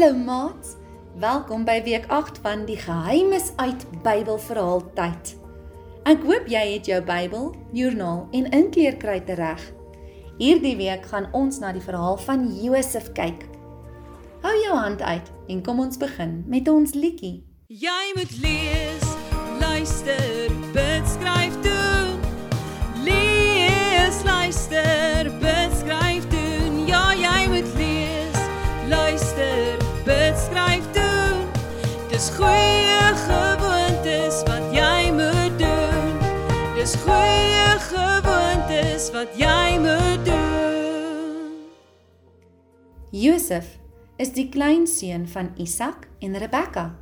Hallo maats. Welkom by week 8 van die Geheimes uit Bybelverhaal tyd. Ek hoop jy het jou Bybel, joernaal en inkleerkryte reg. Hierdie week gaan ons na die verhaal van Josef kyk. Hou jou hand uit en kom ons begin met ons liedjie. Jy moet lees, luister, Josef is die kleinseun van Isak en Rebekka,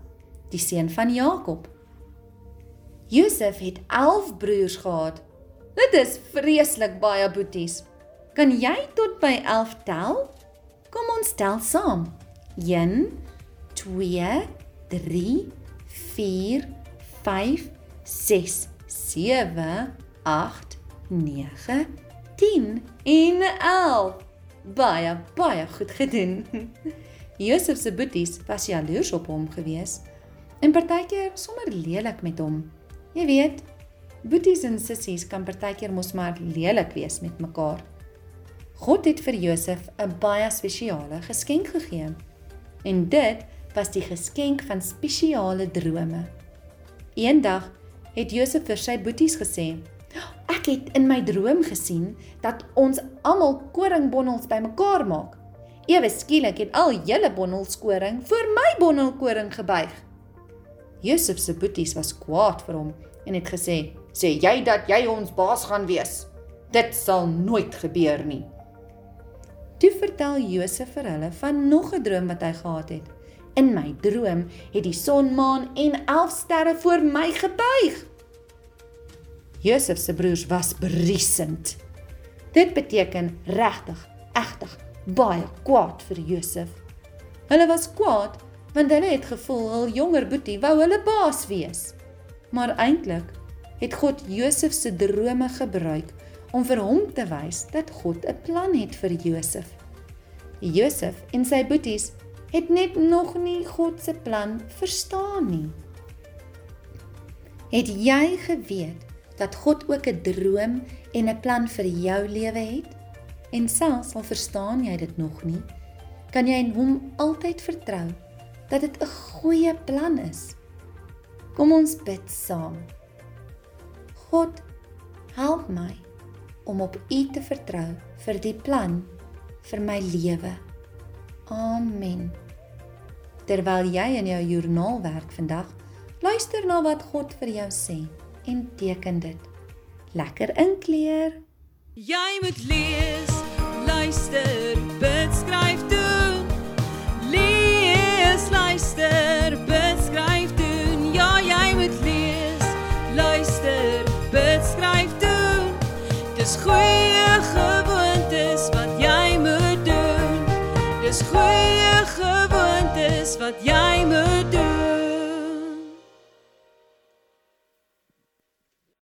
die seun van Jakob. Josef het 11 broers gehad. Dit is vreeslik baie boeties. Kan jy tot by 11 tel? Kom ons tel saam. 1 2 3 4 5 6 7 8 9 10 en 11. Baie baie goed gedoen. Josef se boeties was jaloers op hom gewees en partykeer sommer lelik met hom. Jy weet, boeties en sissies kan partykeer mos maar lelik wees met mekaar. God het vir Josef 'n baie spesiale geskenk gegee. En dit was die geskenk van spesiale drome. Eendag het Josef vir sy boeties gesê: "Ek het in my droom gesien dat ons almal koringbonnels bymekaar maak. Ewe skielik het al julle bonnelskoring vir my bonnelkoring gebuig." Josef se boeties was kwaad vir hom en het gesê: "Sê jy dat jy ons baas gaan wees? Dit sal nooit gebeur nie." Toe vertel Josef vir hulle van nog 'n droom wat hy gehad het. In my droom het die son, maan en 11 sterre voor my gebuig. Josef se broers was beriesend. Dit beteken regtig, egtig baie kwaad vir Josef. Hulle was kwaad want hulle het gevoel hul jonger boetie wou hulle baas wees. Maar eintlik het God Josef se drome gebruik om vir hom te wys dat God 'n plan het vir Josef. Josef en sy boeties het net nog nie God se plan verstaan nie. Het jy geweet dat God ook 'n droom en 'n plan vir jou lewe het? En selfs al verstaan jy dit nog nie, kan jy in hom altyd vertrou dat dit 'n goeie plan is. Kom ons bid saam. God, help my om op U te vertrou vir die plan vir my lewe. Amen. Terwyl jy in jou joernaal werk vandag, luister na wat God vir jou sê en teken dit. Lekker inkleer. Jy moet lees, luister, bid, skryf doen. Lees, luister, bid, skryf doen. Ja, jy moet lees, luister, bid, skryf doen. Dis goeie gewoontes wat jy moet doen. Dis goeie gewoontes wat jy